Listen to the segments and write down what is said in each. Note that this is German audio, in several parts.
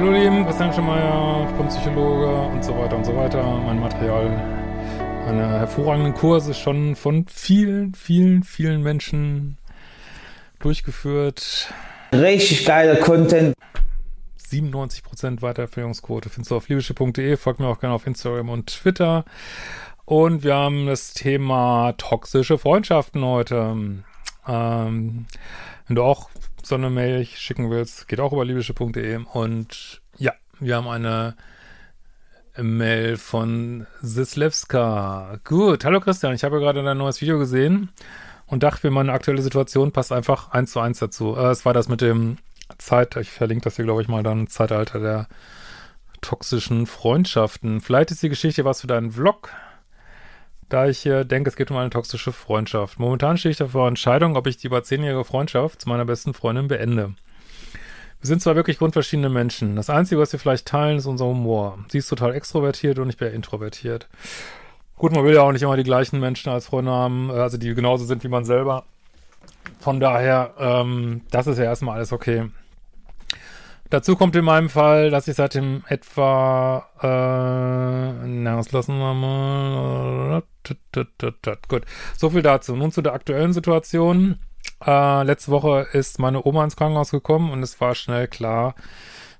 Hallo lieben, Christian Schemeier, ich bin Psychologe und so weiter und so weiter. Mein Material, meine hervorragenden Kurse schon von vielen, vielen, vielen Menschen durchgeführt. Richtig geiler Content. 97% Weiterempfehlungsquote findest du auf liebische.de. Folgt mir auch gerne auf Instagram und Twitter. Und wir haben das Thema toxische Freundschaften heute. Ähm, wenn du auch so eine Mail schicken willst, geht auch über libysche.de. Und ja, wir haben eine Mail von Sislewska. Gut, hallo Christian, ich habe gerade dein neues Video gesehen und dachte mir, meine aktuelle Situation passt einfach eins zu eins dazu. Äh, es war das mit dem Zeit, ich verlinke das hier, glaube ich, mal dann, Zeitalter der toxischen Freundschaften. Vielleicht ist die Geschichte was für deinen Vlog da ich äh, denke, es geht um eine toxische Freundschaft. Momentan stehe ich davor Entscheidung, ob ich die über zehnjährige Freundschaft zu meiner besten Freundin beende. Wir sind zwar wirklich grundverschiedene Menschen. Das Einzige, was wir vielleicht teilen, ist unser Humor. Sie ist total extrovertiert und ich bin introvertiert. Gut, man will ja auch nicht immer die gleichen Menschen als Freunde haben, äh, also die genauso sind wie man selber. Von daher, ähm, das ist ja erstmal alles okay. Dazu kommt in meinem Fall, dass ich seit dem etwa, äh, na, das lassen wir mal. Gut, so viel dazu. Nun zu der aktuellen Situation. Äh, letzte Woche ist meine Oma ins Krankenhaus gekommen und es war schnell klar,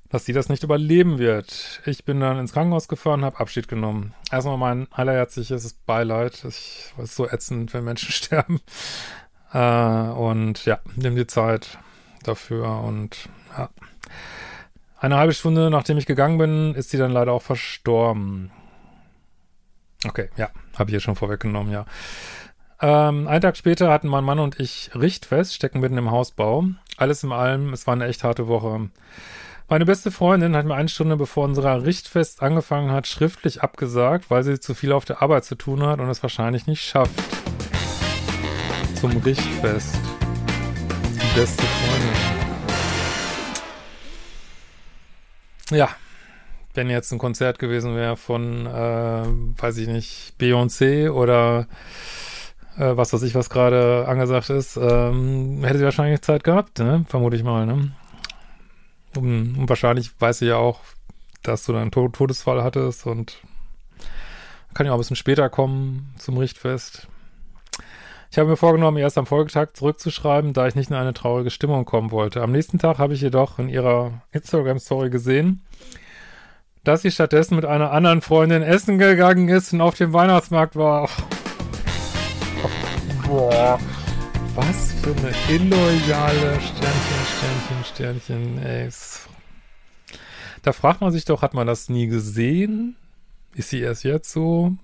dass sie das nicht überleben wird. Ich bin dann ins Krankenhaus gefahren, habe Abschied genommen. Erstmal mein allerherzliches Beileid. Ich weiß so ätzend, wenn Menschen sterben. Äh, und ja, nimm die Zeit dafür und ja. Eine halbe Stunde nachdem ich gegangen bin, ist sie dann leider auch verstorben. Okay, ja, habe ich ja schon vorweggenommen, ja. Ähm, einen Tag später hatten mein Mann und ich Richtfest, stecken mitten im Hausbau. Alles in allem, es war eine echt harte Woche. Meine beste Freundin hat mir eine Stunde bevor unser Richtfest angefangen hat, schriftlich abgesagt, weil sie zu viel auf der Arbeit zu tun hat und es wahrscheinlich nicht schafft. Zum Richtfest. Die beste Freundin. Ja, wenn jetzt ein Konzert gewesen wäre von, äh, weiß ich nicht, Beyoncé oder äh, was weiß ich, was gerade angesagt ist, ähm, hätte sie wahrscheinlich Zeit gehabt, ne? Vermute ich mal, ne? Und, und wahrscheinlich weiß sie ja auch, dass du dann einen Todesfall hattest und kann ja auch ein bisschen später kommen zum Richtfest. Ich habe mir vorgenommen, erst am Folgetag zurückzuschreiben, da ich nicht in eine traurige Stimmung kommen wollte. Am nächsten Tag habe ich jedoch in ihrer Instagram-Story gesehen, dass sie stattdessen mit einer anderen Freundin essen gegangen ist und auf dem Weihnachtsmarkt war. Oh. Boah. Was für eine illoyale Sternchen, Sternchen, Sternchen, ey. Da fragt man sich doch, hat man das nie gesehen? Ist sie erst jetzt so?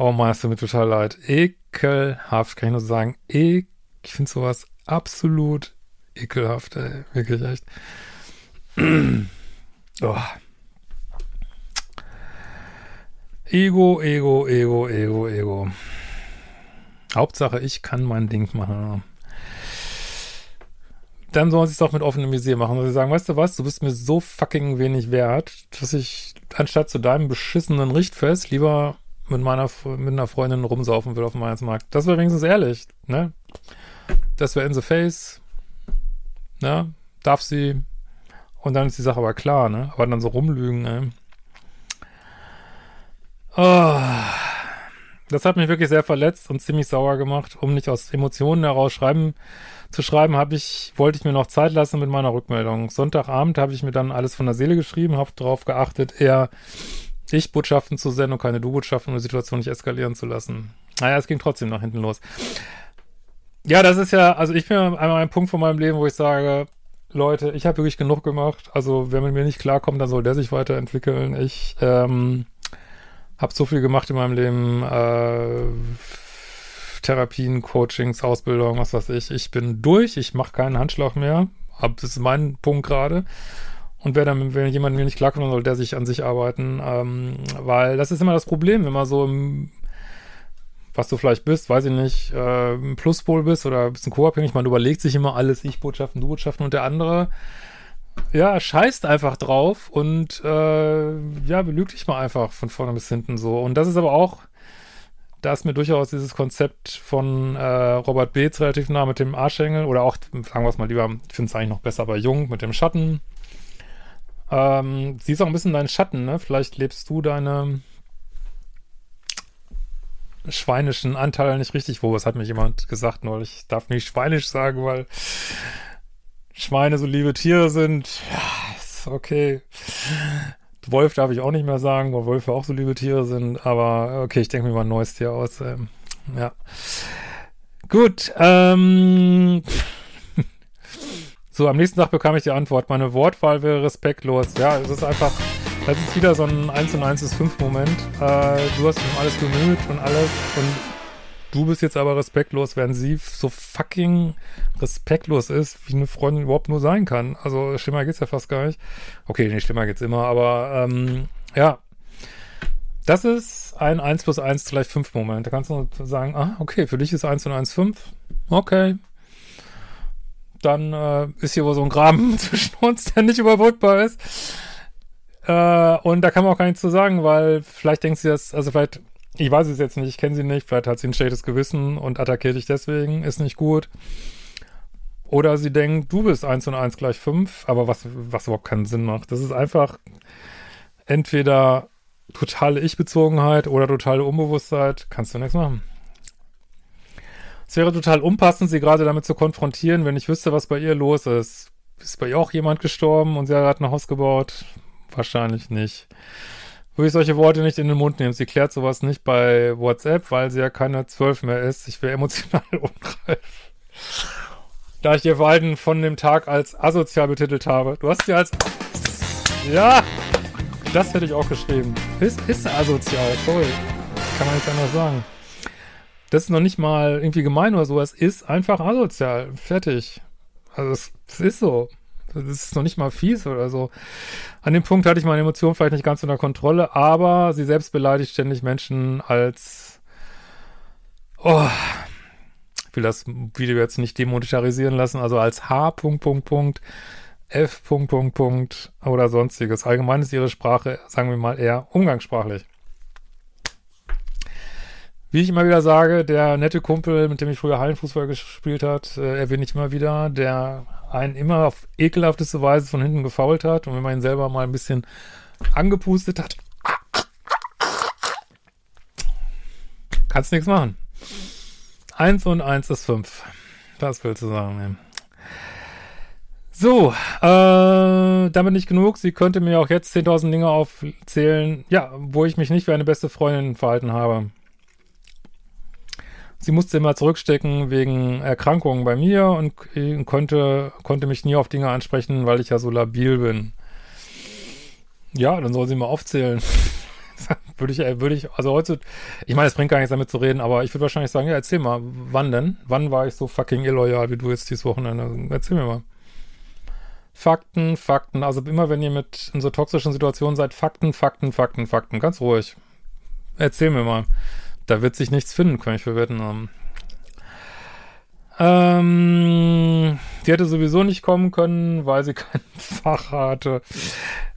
Oh Mann, es mir total leid. Ekelhaft, kann ich nur sagen. E ich finde sowas absolut ekelhaft, ey. Wirklich echt. oh. Ego, Ego, Ego, Ego, Ego. Hauptsache, ich kann mein Ding machen. Dann sollen sie es doch mit offenem Visier machen. Und sie sagen, weißt du was, du bist mir so fucking wenig wert, dass ich anstatt zu deinem beschissenen Richtfest lieber mit meiner mit einer Freundin rumsaufen will auf dem Weihnachtsmarkt. Das wäre wenigstens ehrlich, ne? Das wäre in the face. Ne? Darf sie. Und dann ist die Sache aber klar, ne? Aber dann so rumlügen, ey. Oh. Das hat mich wirklich sehr verletzt und ziemlich sauer gemacht. Um nicht aus Emotionen heraus schreiben zu schreiben, habe ich, wollte ich mir noch Zeit lassen mit meiner Rückmeldung. Sonntagabend habe ich mir dann alles von der Seele geschrieben, habe darauf geachtet, eher ich-Botschaften zu senden und keine Du-Botschaften, um die Situation nicht eskalieren zu lassen. Naja, es ging trotzdem nach hinten los. Ja, das ist ja, also ich bin einmal ein Punkt von meinem Leben, wo ich sage, Leute, ich habe wirklich genug gemacht. Also, wenn man mir nicht klarkommt, dann soll der sich weiterentwickeln. Ich ähm, habe so viel gemacht in meinem Leben. Äh, Therapien, Coachings, Ausbildung, was weiß ich. Ich bin durch. Ich mache keinen Handschlag mehr. Hab, das ist mein Punkt gerade. Und wer dann, wenn jemand mir nicht klarkommt, dann soll der sich an sich arbeiten. Ähm, weil das ist immer das Problem, wenn man so im was du vielleicht bist, weiß ich nicht, äh, ein Pluspol bist oder ein bisschen co-abhängig, man überlegt sich immer alles, Ich-Botschaften, Du-Botschaften und der andere, ja, scheißt einfach drauf und äh, ja, belügt dich mal einfach von vorne bis hinten so. Und das ist aber auch, da ist mir durchaus dieses Konzept von äh, Robert Beetz relativ nah mit dem Arschengel oder auch, sagen wir es mal lieber, ich finde es eigentlich noch besser bei Jung mit dem Schatten. Ähm, siehst auch ein bisschen deinen Schatten, ne? Vielleicht lebst du deine schweinischen Anteil nicht richtig wo. Was hat mir jemand gesagt neulich? Ich darf nicht schweinisch sagen, weil Schweine so liebe Tiere sind. Ja, ist okay. Wolf darf ich auch nicht mehr sagen, weil Wölfe auch so liebe Tiere sind. Aber okay, ich denke mir mal ein neues Tier aus. Ähm, ja. Gut. Ähm. So, am nächsten Tag bekam ich die Antwort. Meine Wortwahl wäre respektlos. Ja, es ist einfach das ist wieder so ein 1 und 1 ist 5 Moment. Äh, du hast dich um alles bemüht und alles und du bist jetzt aber respektlos, während sie so fucking respektlos ist, wie eine Freundin überhaupt nur sein kann. Also schlimmer geht's ja fast gar nicht. Okay, nee, schlimmer geht's immer, aber ähm, ja. Das ist ein 1 plus 1 gleich 5 Moment. Da kannst du sagen, ah, okay, für dich ist 1 und 1 5. Okay. Dann äh, ist hier wohl so ein Graben zwischen uns, der nicht überbrückbar ist. Äh, und da kann man auch gar nichts zu sagen, weil vielleicht denkt sie das, also vielleicht, ich weiß es jetzt nicht, ich kenne sie nicht, vielleicht hat sie ein schlechtes Gewissen und attackiert dich deswegen, ist nicht gut. Oder sie denkt, du bist 1 und 1 gleich 5, aber was, was überhaupt keinen Sinn macht. Das ist einfach entweder totale Ich-Bezogenheit oder totale Unbewusstheit, kannst du nichts machen. Es wäre total unpassend, sie gerade damit zu konfrontieren, wenn ich wüsste, was bei ihr los ist. Ist bei ihr auch jemand gestorben und sie hat ein Haus gebaut? Wahrscheinlich nicht. Würde ich solche Worte nicht in den Mund nehmen. Sie klärt sowas nicht bei WhatsApp, weil sie ja keine zwölf mehr ist. Ich wäre emotional unreif. Da ich ihr Verhalten von dem Tag als asozial betitelt habe. Du hast sie als... Ja! Das hätte ich auch geschrieben. Ist, ist asozial, sorry. Kann man jetzt anders sagen. Das ist noch nicht mal irgendwie gemein oder so. Es ist einfach asozial. Fertig. Also es, es ist so. Das ist noch nicht mal fies oder so. An dem Punkt hatte ich meine Emotionen vielleicht nicht ganz unter Kontrolle, aber sie selbst beleidigt ständig Menschen als oh, ich will das Video jetzt nicht demonetarisieren lassen, also als H. Punkt, Punkt, Punkt, F. Punkt, Punkt, Punkt oder sonstiges. Allgemein ist ihre Sprache, sagen wir mal, eher umgangssprachlich. Wie ich immer wieder sage, der nette Kumpel, mit dem ich früher Hallenfußball gespielt hat, äh, erwähne ich immer wieder, der einen immer auf ekelhafteste Weise von hinten gefault hat und wenn man ihn selber mal ein bisschen angepustet hat, kannst nichts machen. Eins und eins ist fünf. Das willst du sagen, So, äh, damit nicht genug. Sie könnte mir auch jetzt 10.000 Dinge aufzählen, ja, wo ich mich nicht wie eine beste Freundin verhalten habe. Sie musste immer zurückstecken wegen Erkrankungen bei mir und konnte, konnte mich nie auf Dinge ansprechen, weil ich ja so labil bin. Ja, dann soll sie mal aufzählen. würde ich, würde ich, also heute, ich meine, es bringt gar nichts damit zu reden, aber ich würde wahrscheinlich sagen, ja, erzähl mal, wann denn? Wann war ich so fucking illoyal wie du jetzt dieses Wochenende? Erzähl mir mal. Fakten, Fakten, also immer wenn ihr mit in so toxischen Situationen seid, Fakten, Fakten, Fakten, Fakten, ganz ruhig. Erzähl mir mal. Da wird sich nichts finden, kann ich verwetten. Ähm, die hätte sowieso nicht kommen können, weil sie kein Fach hatte.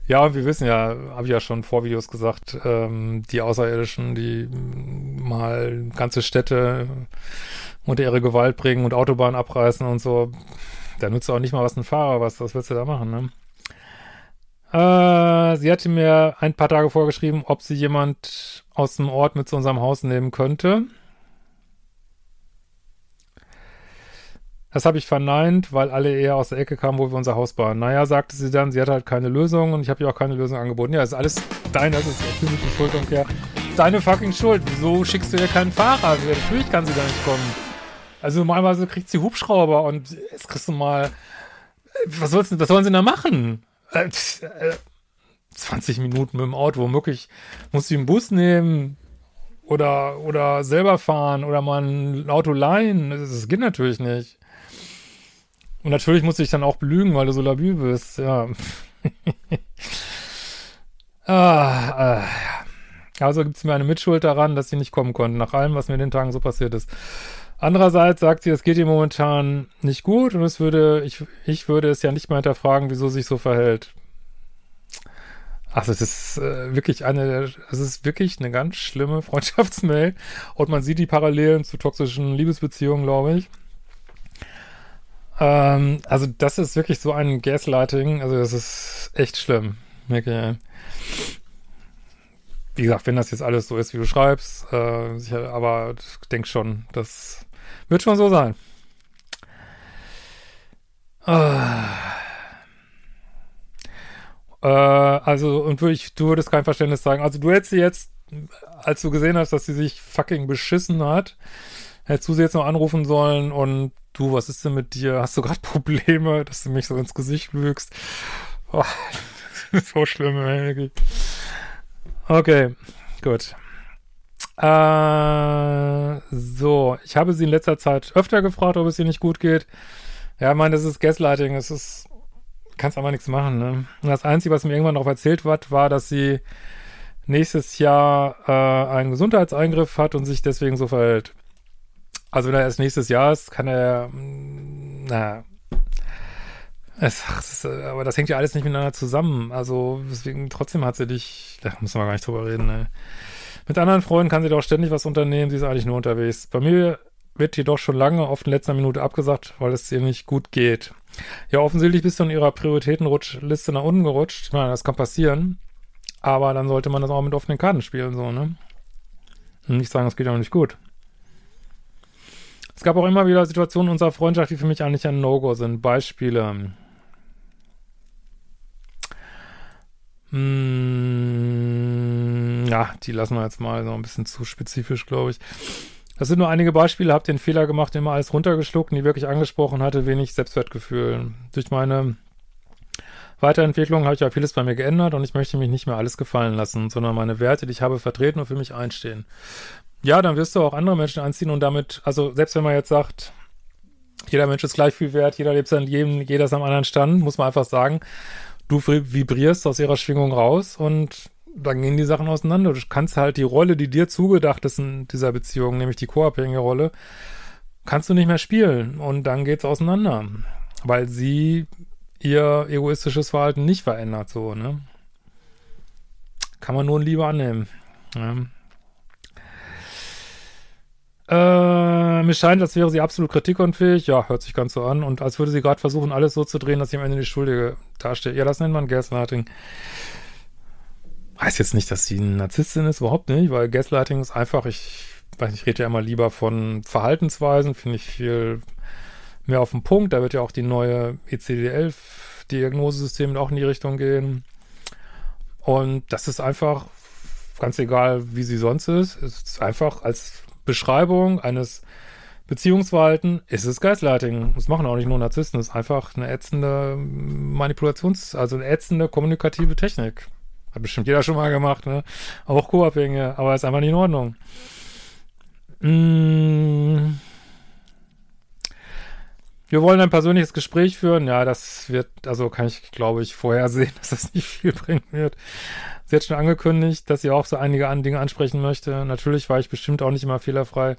Ja, wir wissen ja, habe ich ja schon vor Videos gesagt, ähm, die Außerirdischen, die mal ganze Städte unter ihre Gewalt bringen und Autobahnen abreißen und so. Da nutzt auch nicht mal was ein Fahrer, was, was willst du da machen, ne? Äh, sie hatte mir ein paar Tage vorgeschrieben, ob sie jemand aus dem Ort mit zu unserem Haus nehmen könnte. Das habe ich verneint, weil alle eher aus der Ecke kamen, wo wir unser Haus bauen. Naja, sagte sie dann, sie hat halt keine Lösung und ich habe ihr auch keine Lösung angeboten. Ja, ist alles dein, das ist ja typische Schuldumkehr. Deine fucking Schuld. Wieso schickst du ihr keinen Fahrer? Natürlich kann sie da nicht kommen. Also normalerweise kriegt sie Hubschrauber und jetzt kriegst du mal, was, was sollen sie da machen? Äh, 20 Minuten mit dem Auto, womöglich muss sie einen Bus nehmen oder, oder selber fahren oder mal ein Auto leihen. Das, geht natürlich nicht. Und natürlich muss ich dann auch belügen, weil du so labil bist, ja. ah, äh, also gibt es mir eine Mitschuld daran, dass sie nicht kommen konnten, nach allem, was mir in den Tagen so passiert ist. Andererseits sagt sie, es geht ihr momentan nicht gut und es würde, ich, ich würde es ja nicht mal hinterfragen, wieso sich so verhält. Also es ist äh, wirklich eine, es ist wirklich eine ganz schlimme Freundschaftsmail und man sieht die Parallelen zu toxischen Liebesbeziehungen, glaube ich. Ähm, also das ist wirklich so ein Gaslighting, also das ist echt schlimm. Wirklich. Wie gesagt, wenn das jetzt alles so ist, wie du schreibst, äh, sicher, aber ich denke schon, das wird schon so sein. Äh, äh, also, und wirklich, du würdest kein Verständnis sagen. Also, du hättest sie jetzt, als du gesehen hast, dass sie sich fucking beschissen hat, hättest du sie jetzt noch anrufen sollen und du, was ist denn mit dir? Hast du gerade Probleme, dass du mich so ins Gesicht lügst? Oh, so schlimm, ey. Okay, gut. Äh, so, ich habe sie in letzter Zeit öfter gefragt, ob es ihr nicht gut geht. Ja, ich meine, das ist Gaslighting, es ist, kannst aber nichts machen, ne? Und das Einzige, was mir irgendwann noch erzählt wird, war, dass sie nächstes Jahr äh, einen Gesundheitseingriff hat und sich deswegen so verhält. Also wenn er erst nächstes Jahr ist, kann er, mm, na, es, es ist, aber das hängt ja alles nicht miteinander zusammen. Also deswegen, trotzdem hat sie dich, da müssen wir gar nicht drüber reden, ne? Mit anderen Freunden kann sie doch ständig was unternehmen, sie ist eigentlich nur unterwegs. Bei mir wird jedoch schon lange oft in letzter Minute abgesagt, weil es ihr nicht gut geht. Ja, offensichtlich bist du in ihrer Prioritätenrutschliste nach unten gerutscht. Ich meine, das kann passieren. Aber dann sollte man das auch mit offenen Karten spielen, so, ne? Und nicht sagen, es geht auch nicht gut. Es gab auch immer wieder Situationen unserer Freundschaft, die für mich eigentlich ein No-Go sind. Beispiele. Hm, ja, die lassen wir jetzt mal so ein bisschen zu spezifisch, glaube ich. Das sind nur einige Beispiele. Hab den Fehler gemacht, immer alles runtergeschluckt, nie wirklich angesprochen hatte, wenig Selbstwertgefühl. Durch meine Weiterentwicklung habe ich ja vieles bei mir geändert und ich möchte mich nicht mehr alles gefallen lassen, sondern meine Werte, die ich habe, vertreten und für mich einstehen. Ja, dann wirst du auch andere Menschen anziehen und damit, also selbst wenn man jetzt sagt, jeder Mensch ist gleich viel wert, jeder lebt sein Leben, jeder ist am anderen Stand, muss man einfach sagen, du vibrierst aus ihrer Schwingung raus und dann gehen die Sachen auseinander. Du kannst halt die Rolle, die dir zugedacht ist in dieser Beziehung, nämlich die co-abhängige Rolle, kannst du nicht mehr spielen und dann geht's auseinander, weil sie ihr egoistisches Verhalten nicht verändert, so, ne? Kann man nur in Liebe annehmen. Ja. Äh, mir scheint, als wäre sie absolut kritikunfähig. Ja, hört sich ganz so an. Und als würde sie gerade versuchen, alles so zu drehen, dass sie am Ende die Schuldige dasteht. Ja, das nennt man Gaslighting. Heißt jetzt nicht, dass sie eine Narzisstin ist, überhaupt nicht, weil Gaslighting ist einfach, ich weiß nicht, ich rede ja immer lieber von Verhaltensweisen, finde ich viel mehr auf den Punkt. Da wird ja auch die neue ECD-11-Diagnosesystem auch in die Richtung gehen. Und das ist einfach, ganz egal, wie sie sonst ist, ist einfach als Beschreibung eines Beziehungsverhalten ist es Gaslighting. Das machen auch nicht nur Narzissten, das ist einfach eine ätzende Manipulations-, also eine ätzende kommunikative Technik. Hat bestimmt jeder schon mal gemacht, ne? Auch Co-Abhängige, aber ist einfach nicht in Ordnung. Mmh. Wir wollen ein persönliches Gespräch führen. Ja, das wird, also kann ich, glaube ich, vorhersehen, dass das nicht viel bringen wird. Sie hat schon angekündigt, dass sie auch so einige Dinge ansprechen möchte. Natürlich war ich bestimmt auch nicht immer fehlerfrei.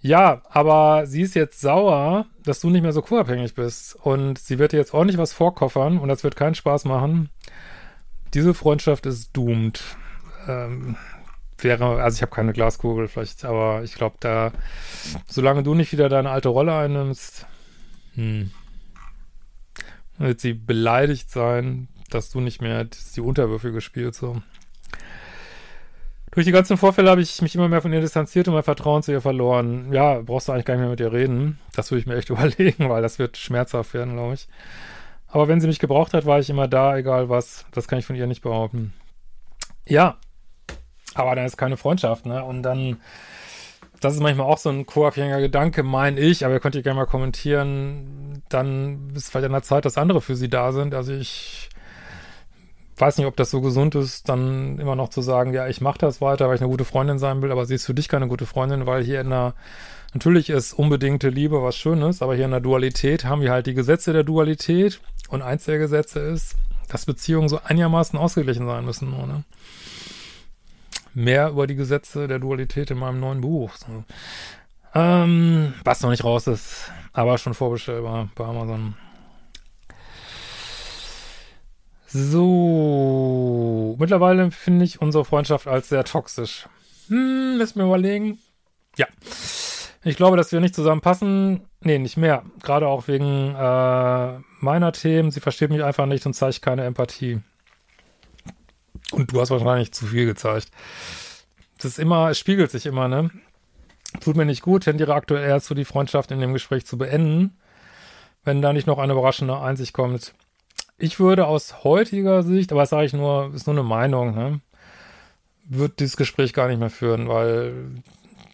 Ja, aber sie ist jetzt sauer, dass du nicht mehr so co-abhängig bist. Und sie wird dir jetzt ordentlich was vorkoffern und das wird keinen Spaß machen. Diese Freundschaft ist doomed. Ähm, wäre, also ich habe keine Glaskugel vielleicht, aber ich glaube, da, solange du nicht wieder deine alte Rolle einnimmst, hm, wird sie beleidigt sein, dass du nicht mehr die Unterwürfige spielst. So. Durch die ganzen Vorfälle habe ich mich immer mehr von ihr distanziert und mein Vertrauen zu ihr verloren. Ja, brauchst du eigentlich gar nicht mehr mit ihr reden. Das würde ich mir echt überlegen, weil das wird schmerzhaft werden, glaube ich. Aber wenn sie mich gebraucht hat, war ich immer da, egal was. Das kann ich von ihr nicht behaupten. Ja, aber dann ist keine Freundschaft, ne? Und dann das ist manchmal auch so ein co-abhängiger Gedanke, meine ich, aber ihr könnt ihr gerne mal kommentieren. Dann ist vielleicht an der Zeit, dass andere für sie da sind. Also ich weiß nicht, ob das so gesund ist, dann immer noch zu sagen, ja, ich mache das weiter, weil ich eine gute Freundin sein will, aber sie ist für dich keine gute Freundin, weil hier in der, natürlich ist unbedingte Liebe was Schönes, aber hier in der Dualität haben wir halt die Gesetze der Dualität und eins der Gesetze ist, dass Beziehungen so einigermaßen ausgeglichen sein müssen, oder? Mehr über die Gesetze der Dualität in meinem neuen Buch. So. Ähm, was noch nicht raus ist, aber schon vorbestellbar bei Amazon. So, mittlerweile finde ich unsere Freundschaft als sehr toxisch. Hm, müssen wir überlegen. Ja. Ich glaube, dass wir nicht zusammenpassen. Nee, nicht mehr. Gerade auch wegen äh, meiner Themen. Sie versteht mich einfach nicht und zeigt keine Empathie. Und du hast wahrscheinlich zu viel gezeigt. Das ist immer, es spiegelt sich immer, ne? Tut mir nicht gut, tendiere aktuell eher zu die Freundschaft in dem Gespräch zu beenden, wenn da nicht noch eine überraschende Einsicht kommt. Ich würde aus heutiger Sicht, aber das sage ich nur, ist nur eine Meinung, ne? Würde dieses Gespräch gar nicht mehr führen, weil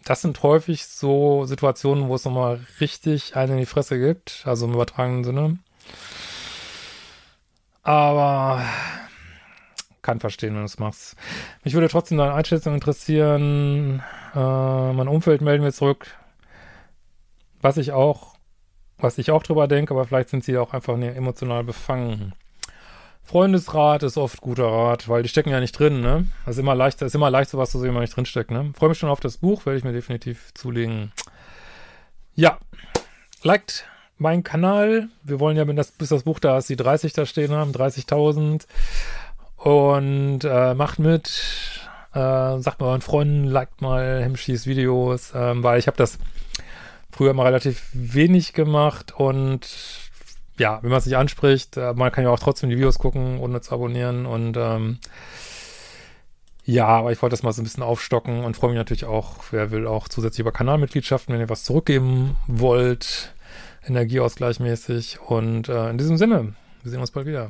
das sind häufig so Situationen, wo es nochmal richtig einen in die Fresse gibt, also im übertragenen Sinne. Aber kann verstehen, wenn du es machst. Mich würde trotzdem deine Einschätzung interessieren. Äh, mein Umfeld melden wir zurück. Was ich auch, was ich auch drüber denke, aber vielleicht sind sie auch einfach emotional befangen. Freundesrat ist oft guter Rat, weil die stecken ja nicht drin, ne? Das ist immer leicht, ist immer leicht, sowas zu sehen, wenn man nicht drinsteckt, ne? Freue mich schon auf das Buch, werde ich mir definitiv zulegen. Ja, liked meinen Kanal. Wir wollen ja, wenn das, bis das Buch da ist, die 30 da stehen haben, 30.000. Und äh, macht mit, äh, sagt mal euren Freunden, liked mal Hemschis Videos, ähm, weil ich habe das früher mal relativ wenig gemacht und ja, wenn man es nicht anspricht, äh, man kann ja auch trotzdem die Videos gucken, ohne zu abonnieren. Und ähm, ja, aber ich wollte das mal so ein bisschen aufstocken und freue mich natürlich auch, wer will auch zusätzlich über Kanalmitgliedschaften, wenn ihr was zurückgeben wollt, energieausgleichmäßig. Und äh, in diesem Sinne, wir sehen uns bald wieder.